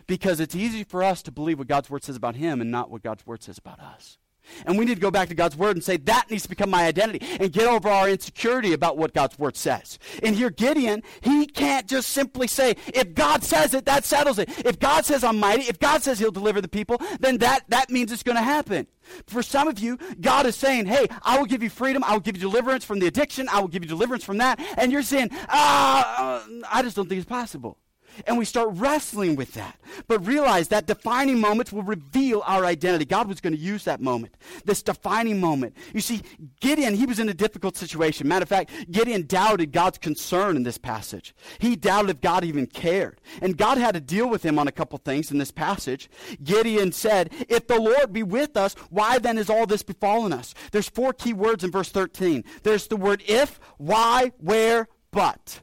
Because it's easy for us to believe what God's word says about him and not what God's word says about us. And we need to go back to God's word and say, that needs to become my identity and get over our insecurity about what God's word says. And here, Gideon, he can't just simply say, if God says it, that settles it. If God says I'm mighty, if God says he'll deliver the people, then that, that means it's going to happen. For some of you, God is saying, hey, I will give you freedom. I will give you deliverance from the addiction. I will give you deliverance from that. And you're saying, ah, uh, I just don't think it's possible and we start wrestling with that. But realize that defining moments will reveal our identity. God was going to use that moment, this defining moment. You see, Gideon, he was in a difficult situation. Matter of fact, Gideon doubted God's concern in this passage. He doubted if God even cared. And God had to deal with him on a couple things in this passage. Gideon said, If the Lord be with us, why then is all this befallen us? There's four key words in verse 13. There's the word if, why, where, but.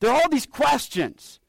There are all these questions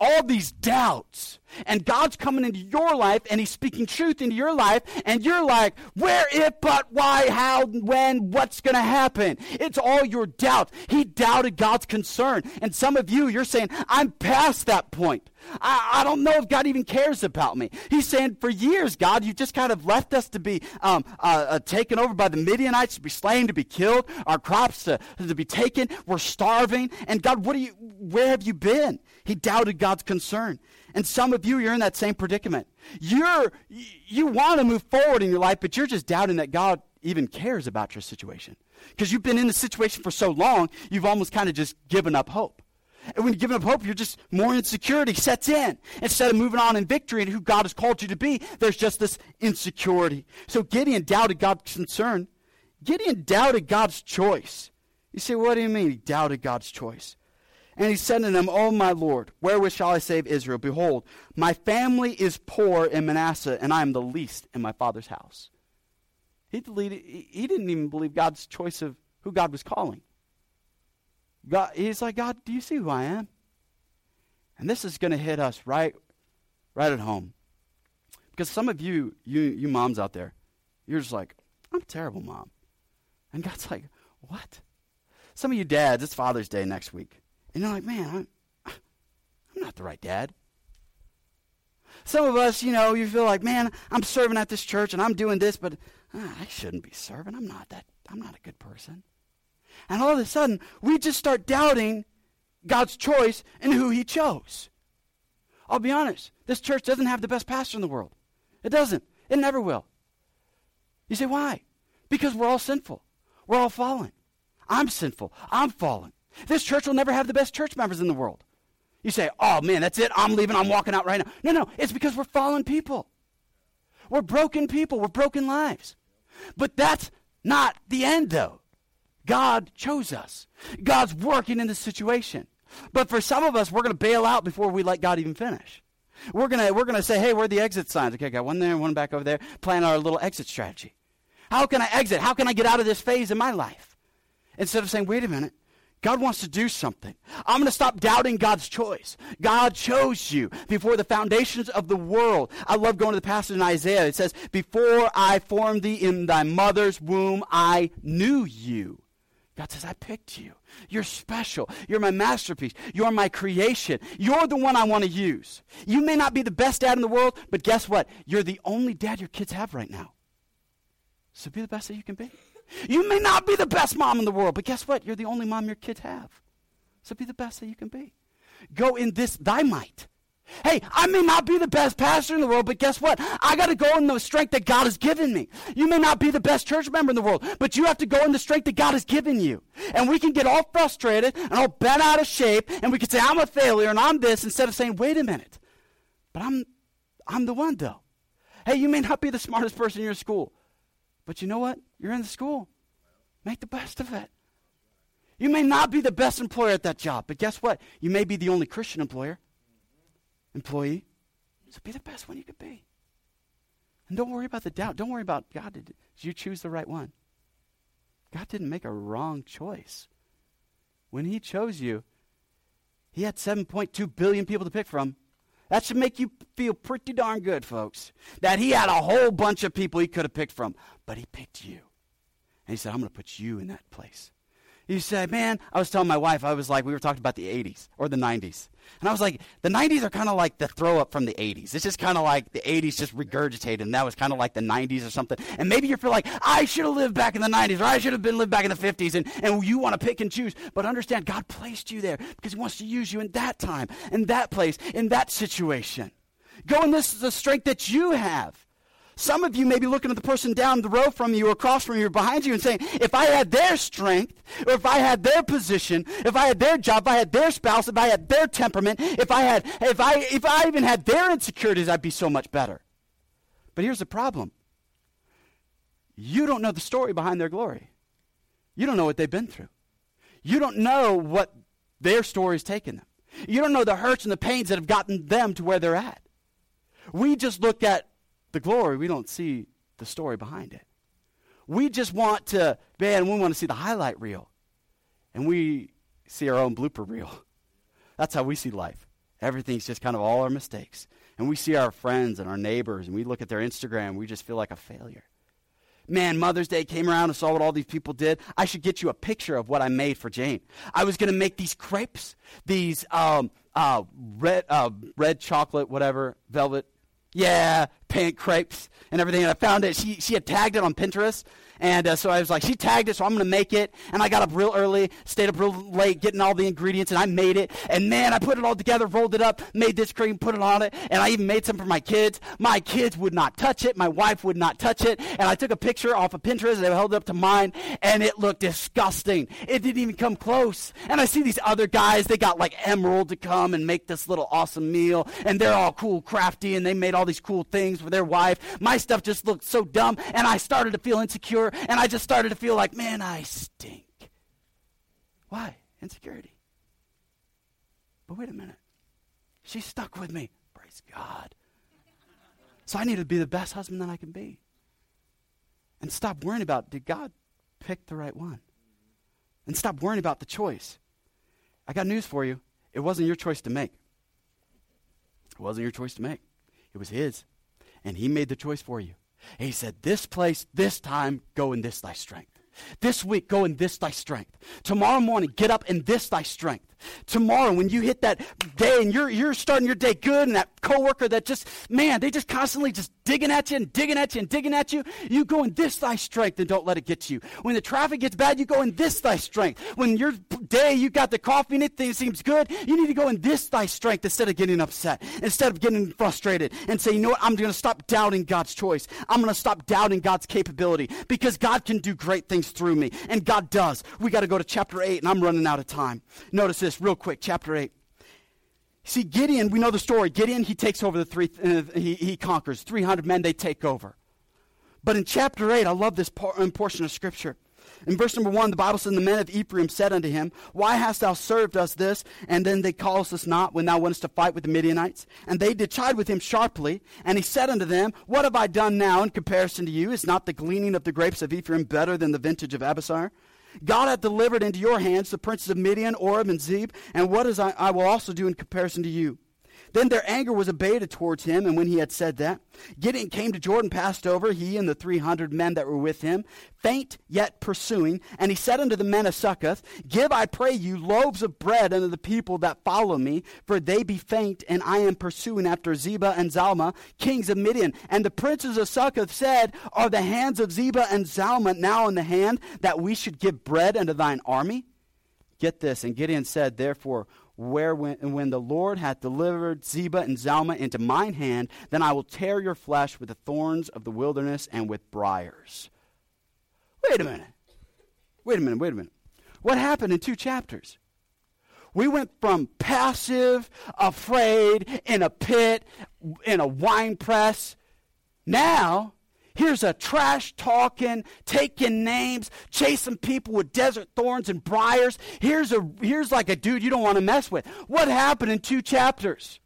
all these doubts. And God's coming into your life and He's speaking truth into your life, and you're like, where, if, but, why, how, when, what's going to happen? It's all your doubt. He doubted God's concern. And some of you, you're saying, I'm past that point. I, I don't know if God even cares about me. He's saying, for years, God, you just kind of left us to be um, uh, uh, taken over by the Midianites, to be slain, to be killed, our crops to, to be taken. We're starving. And God, what are you, where have you been? He doubted God's concern. And some of you, you're in that same predicament. You're, you want to move forward in your life, but you're just doubting that God even cares about your situation. Because you've been in the situation for so long, you've almost kind of just given up hope. And when you give up hope, you're just more insecurity sets in. Instead of moving on in victory and who God has called you to be, there's just this insecurity. So Gideon doubted God's concern. Gideon doubted God's choice. You say, what do you mean he doubted God's choice? And he said to them, O my Lord, wherewith shall I save Israel? Behold, my family is poor in Manasseh, and I am the least in my father's house. He, deleted, he didn't even believe God's choice of who God was calling. God, he's like, God, do you see who I am? And this is going to hit us right, right at home. Because some of you, you, you moms out there, you're just like, I'm a terrible mom. And God's like, what? Some of you dads, it's Father's Day next week. And you're like, man, I'm, I'm not the right dad. Some of us, you know, you feel like, man, I'm serving at this church and I'm doing this, but uh, I shouldn't be serving. I'm not that. I'm not a good person. And all of a sudden, we just start doubting God's choice and who He chose. I'll be honest, this church doesn't have the best pastor in the world. It doesn't. It never will. You say, why? Because we're all sinful. We're all fallen. I'm sinful. I'm fallen. This church will never have the best church members in the world. You say, oh man, that's it. I'm leaving. I'm walking out right now. No, no. It's because we're fallen people. We're broken people. We're broken lives. But that's not the end, though. God chose us. God's working in the situation. But for some of us, we're going to bail out before we let God even finish. We're going to we're going to say, hey, where are the exit signs? Okay, got one there, one back over there. Plan our little exit strategy. How can I exit? How can I get out of this phase in my life? Instead of saying, wait a minute, God wants to do something. I'm going to stop doubting God's choice. God chose you before the foundations of the world. I love going to the passage in Isaiah. It says, Before I formed thee in thy mother's womb, I knew you. God says, I picked you. You're special. You're my masterpiece. You're my creation. You're the one I want to use. You may not be the best dad in the world, but guess what? You're the only dad your kids have right now. So be the best that you can be. You may not be the best mom in the world, but guess what? You're the only mom your kids have. So be the best that you can be. Go in this thy might. Hey, I may not be the best pastor in the world, but guess what? I got to go in the strength that God has given me. You may not be the best church member in the world, but you have to go in the strength that God has given you. And we can get all frustrated and all bent out of shape, and we can say, I'm a failure and I'm this, instead of saying, wait a minute. But I'm, I'm the one, though. Hey, you may not be the smartest person in your school, but you know what? You're in the school. Make the best of it. You may not be the best employer at that job, but guess what? You may be the only Christian employer, employee. So be the best one you could be. And don't worry about the doubt. Don't worry about God. Did you choose the right one? God didn't make a wrong choice. When He chose you, He had 7.2 billion people to pick from. That should make you feel pretty darn good, folks. That he had a whole bunch of people he could have picked from, but he picked you. And he said, I'm going to put you in that place. He said, Man, I was telling my wife, I was like, we were talking about the 80s or the 90s. And I was like, the 90s are kind of like the throw up from the 80s. It's just kind of like the 80s just regurgitated, and that was kind of like the 90s or something. And maybe you feel like, I should have lived back in the 90s, or I should have been lived back in the 50s, and, and you want to pick and choose. But understand, God placed you there because He wants to use you in that time, in that place, in that situation. Go in this is the strength that you have. Some of you may be looking at the person down the row from you or across from you or behind you and saying, if I had their strength, or if I had their position, if I had their job, if I had their spouse, if I had their temperament, if I had if I if I even had their insecurities, I'd be so much better. But here's the problem. You don't know the story behind their glory. You don't know what they've been through. You don't know what their story's taken them. You don't know the hurts and the pains that have gotten them to where they're at. We just look at the glory, we don't see the story behind it. We just want to, man, we want to see the highlight reel. And we see our own blooper reel. That's how we see life. Everything's just kind of all our mistakes. And we see our friends and our neighbors, and we look at their Instagram, we just feel like a failure. Man, Mother's Day came around and saw what all these people did. I should get you a picture of what I made for Jane. I was going to make these crepes, these um, uh, red, uh, red chocolate, whatever, velvet yeah, pant crepes and everything. And I found it. She, she had tagged it on Pinterest. And uh, so I was like, she tagged it, so I'm going to make it. And I got up real early, stayed up real late, getting all the ingredients, and I made it. And man, I put it all together, rolled it up, made this cream, put it on it, and I even made some for my kids. My kids would not touch it. My wife would not touch it. And I took a picture off of Pinterest and I held it up to mine, and it looked disgusting. It didn't even come close. And I see these other guys, they got like Emeril to come and make this little awesome meal, and they're all cool, crafty, and they made all these cool things for their wife. My stuff just looked so dumb, and I started to feel insecure and I just started to feel like, man, I stink. Why? Insecurity. But wait a minute. She stuck with me. Praise God. So I need to be the best husband that I can be. And stop worrying about did God pick the right one? And stop worrying about the choice. I got news for you. It wasn't your choice to make. It wasn't your choice to make. It was his. And he made the choice for you. And he said, This place, this time, go in this thy strength. This week, go in this thy strength. Tomorrow morning, get up in this thy strength. Tomorrow, when you hit that day and you're, you're starting your day good, and that coworker that just, man, they just constantly just digging at you and digging at you and digging at you, you go in this thy strength and don't let it get to you. When the traffic gets bad, you go in this thy strength. When you're day you got the coffee and it seems good, you need to go in this thy strength instead of getting upset, instead of getting frustrated and say, you know what, I'm going to stop doubting God's choice. I'm going to stop doubting God's capability because God can do great things through me. And God does. We got to go to chapter 8 and I'm running out of time. Notice this real quick, chapter 8. See, Gideon, we know the story. Gideon, he takes over the three, uh, he, he conquers. 300 men, they take over. But in chapter 8, I love this por- portion of scripture. In verse number 1, the Bible says, The men of Ephraim said unto him, Why hast thou served us this? And then they called us not when thou wentest to fight with the Midianites? And they did chide with him sharply. And he said unto them, What have I done now in comparison to you? Is not the gleaning of the grapes of Ephraim better than the vintage of Abiezer? God hath delivered into your hands the princes of Midian, Oreb, and Zeb, and what is I, I will also do in comparison to you. Then their anger was abated towards him, and when he had said that, Gideon came to Jordan, passed over, he and the three hundred men that were with him, faint yet pursuing. And he said unto the men of Succoth, Give, I pray you, loaves of bread unto the people that follow me, for they be faint, and I am pursuing after Zebah and Zalma, kings of Midian. And the princes of Succoth said, Are the hands of Zebah and Zalma now in the hand, that we should give bread unto thine army? Get this. And Gideon said, Therefore, where when, when the Lord hath delivered Zebah and Zalma into mine hand, then I will tear your flesh with the thorns of the wilderness and with briars. Wait a minute. Wait a minute, wait a minute. What happened in two chapters? We went from passive, afraid, in a pit, in a wine press. Now, Here's a trash talking, taking names, chasing people with desert thorns and briars. Here's a here's like a dude you don't want to mess with. What happened in two chapters?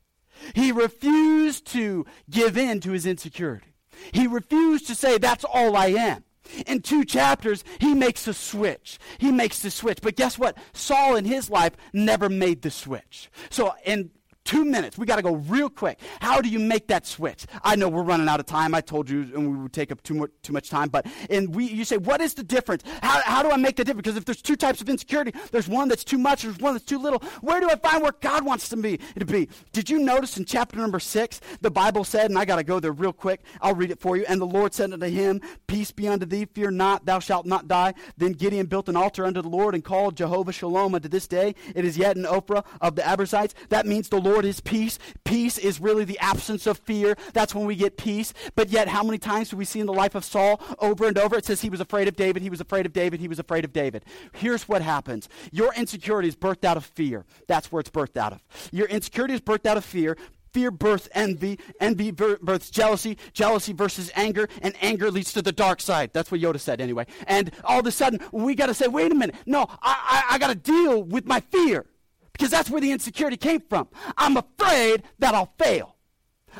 He refused to give in to his insecurity. He refused to say that's all I am. In two chapters, he makes a switch. He makes the switch. But guess what? Saul in his life never made the switch. So in Two minutes. We got to go real quick. How do you make that switch? I know we're running out of time. I told you, and we would take up too much, too much time. But and we, you say, what is the difference? How, how do I make the difference? Because if there's two types of insecurity, there's one that's too much, there's one that's too little. Where do I find where God wants to be? To be? Did you notice in chapter number six, the Bible said, and I got to go there real quick. I'll read it for you. And the Lord said unto him, Peace be unto thee. Fear not. Thou shalt not die. Then Gideon built an altar unto the Lord and called Jehovah Shalom unto this day. It is yet in Ophrah of the Abiezrites. That means the Lord is peace. Peace is really the absence of fear. That's when we get peace. But yet, how many times do we see in the life of Saul over and over? It says he was afraid of David, he was afraid of David, he was afraid of David. Here's what happens your insecurity is birthed out of fear. That's where it's birthed out of. Your insecurity is birthed out of fear. Fear births envy. Envy births jealousy. Jealousy versus anger. And anger leads to the dark side. That's what Yoda said, anyway. And all of a sudden, we got to say, wait a minute. No, I, I, I got to deal with my fear. Because that's where the insecurity came from. I'm afraid that I'll fail.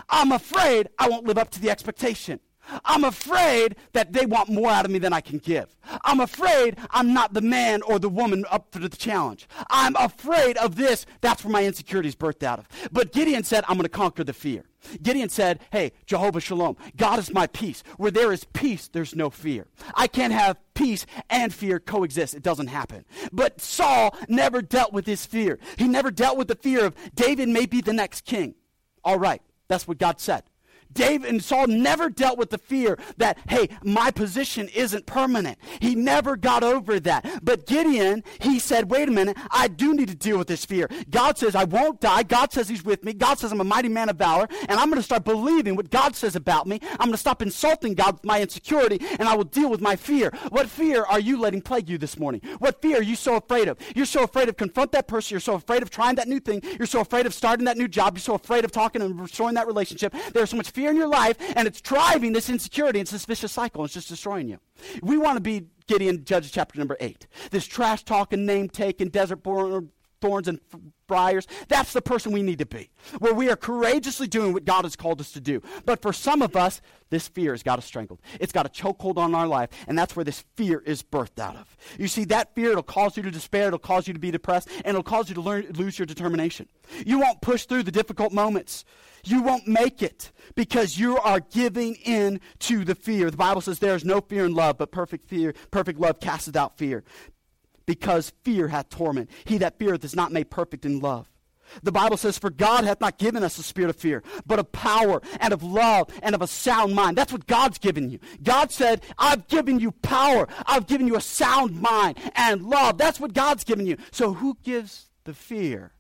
I'm afraid I won't live up to the expectation. I'm afraid that they want more out of me than I can give. I'm afraid I'm not the man or the woman up for the challenge. I'm afraid of this. That's where my insecurity is birthed out of. But Gideon said, I'm going to conquer the fear. Gideon said, Hey, Jehovah Shalom, God is my peace. Where there is peace, there's no fear. I can't have peace and fear coexist. It doesn't happen. But Saul never dealt with his fear. He never dealt with the fear of David may be the next king. All right, that's what God said. David and Saul never dealt with the fear that, hey, my position isn't permanent. He never got over that. But Gideon, he said, wait a minute, I do need to deal with this fear. God says I won't die. God says he's with me. God says I'm a mighty man of valor. And I'm going to start believing what God says about me. I'm going to stop insulting God with my insecurity and I will deal with my fear. What fear are you letting plague you this morning? What fear are you so afraid of? You're so afraid of confront that person. You're so afraid of trying that new thing. You're so afraid of starting that new job. You're so afraid of talking and restoring that relationship. There's so much fear fear in your life, and it's driving this insecurity. It's this vicious cycle. It's just destroying you. We want to be Gideon, Judges chapter number 8. This trash talking, name taking, desert born thorns and briars. That's the person we need to be, where we are courageously doing what God has called us to do. But for some of us, this fear has got us strangled. It's got a chokehold on our life, and that's where this fear is birthed out of. You see, that fear, it'll cause you to despair, it'll cause you to be depressed, and it'll cause you to learn, lose your determination. You won't push through the difficult moments. You won't make it because you are giving in to the fear. The Bible says there is no fear in love, but perfect fear, perfect love casteth out fear because fear hath torment. He that feareth is not made perfect in love. The Bible says, For God hath not given us a spirit of fear, but of power and of love and of a sound mind. That's what God's given you. God said, I've given you power. I've given you a sound mind and love. That's what God's given you. So who gives the fear?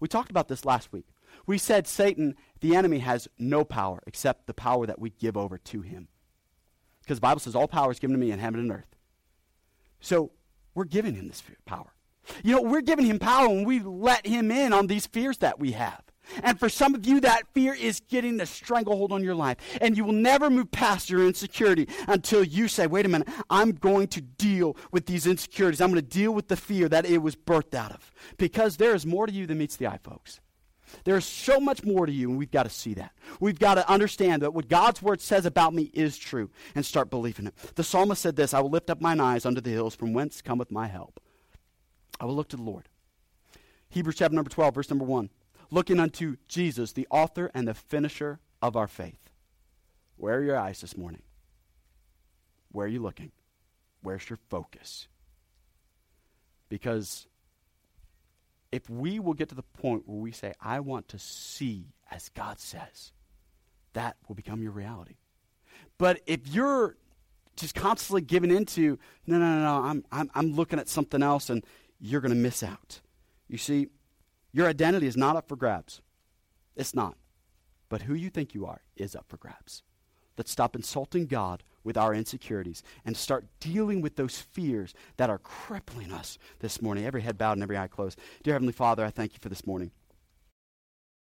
We talked about this last week. We said Satan, the enemy, has no power except the power that we give over to him. Because the Bible says, All power is given to me in heaven and earth. So we're giving him this power. You know, we're giving him power when we let him in on these fears that we have. And for some of you, that fear is getting a stranglehold on your life. And you will never move past your insecurity until you say, wait a minute, I'm going to deal with these insecurities. I'm going to deal with the fear that it was birthed out of. Because there is more to you than meets the eye, folks. There's so much more to you, and we've got to see that. We've got to understand that what God's word says about me is true and start believing it. The psalmist said this I will lift up mine eyes unto the hills, from whence cometh my help. I will look to the Lord. Hebrews chapter number 12, verse number 1. Looking unto Jesus, the author and the finisher of our faith. Where are your eyes this morning? Where are you looking? Where's your focus? Because if we will get to the point where we say, I want to see as God says, that will become your reality. But if you're just constantly giving into, no, no, no, no, I'm, I'm, I'm looking at something else and you're going to miss out. You see, your identity is not up for grabs. It's not. But who you think you are is up for grabs. Let's stop insulting God with our insecurities and start dealing with those fears that are crippling us this morning. Every head bowed and every eye closed. Dear Heavenly Father, I thank you for this morning.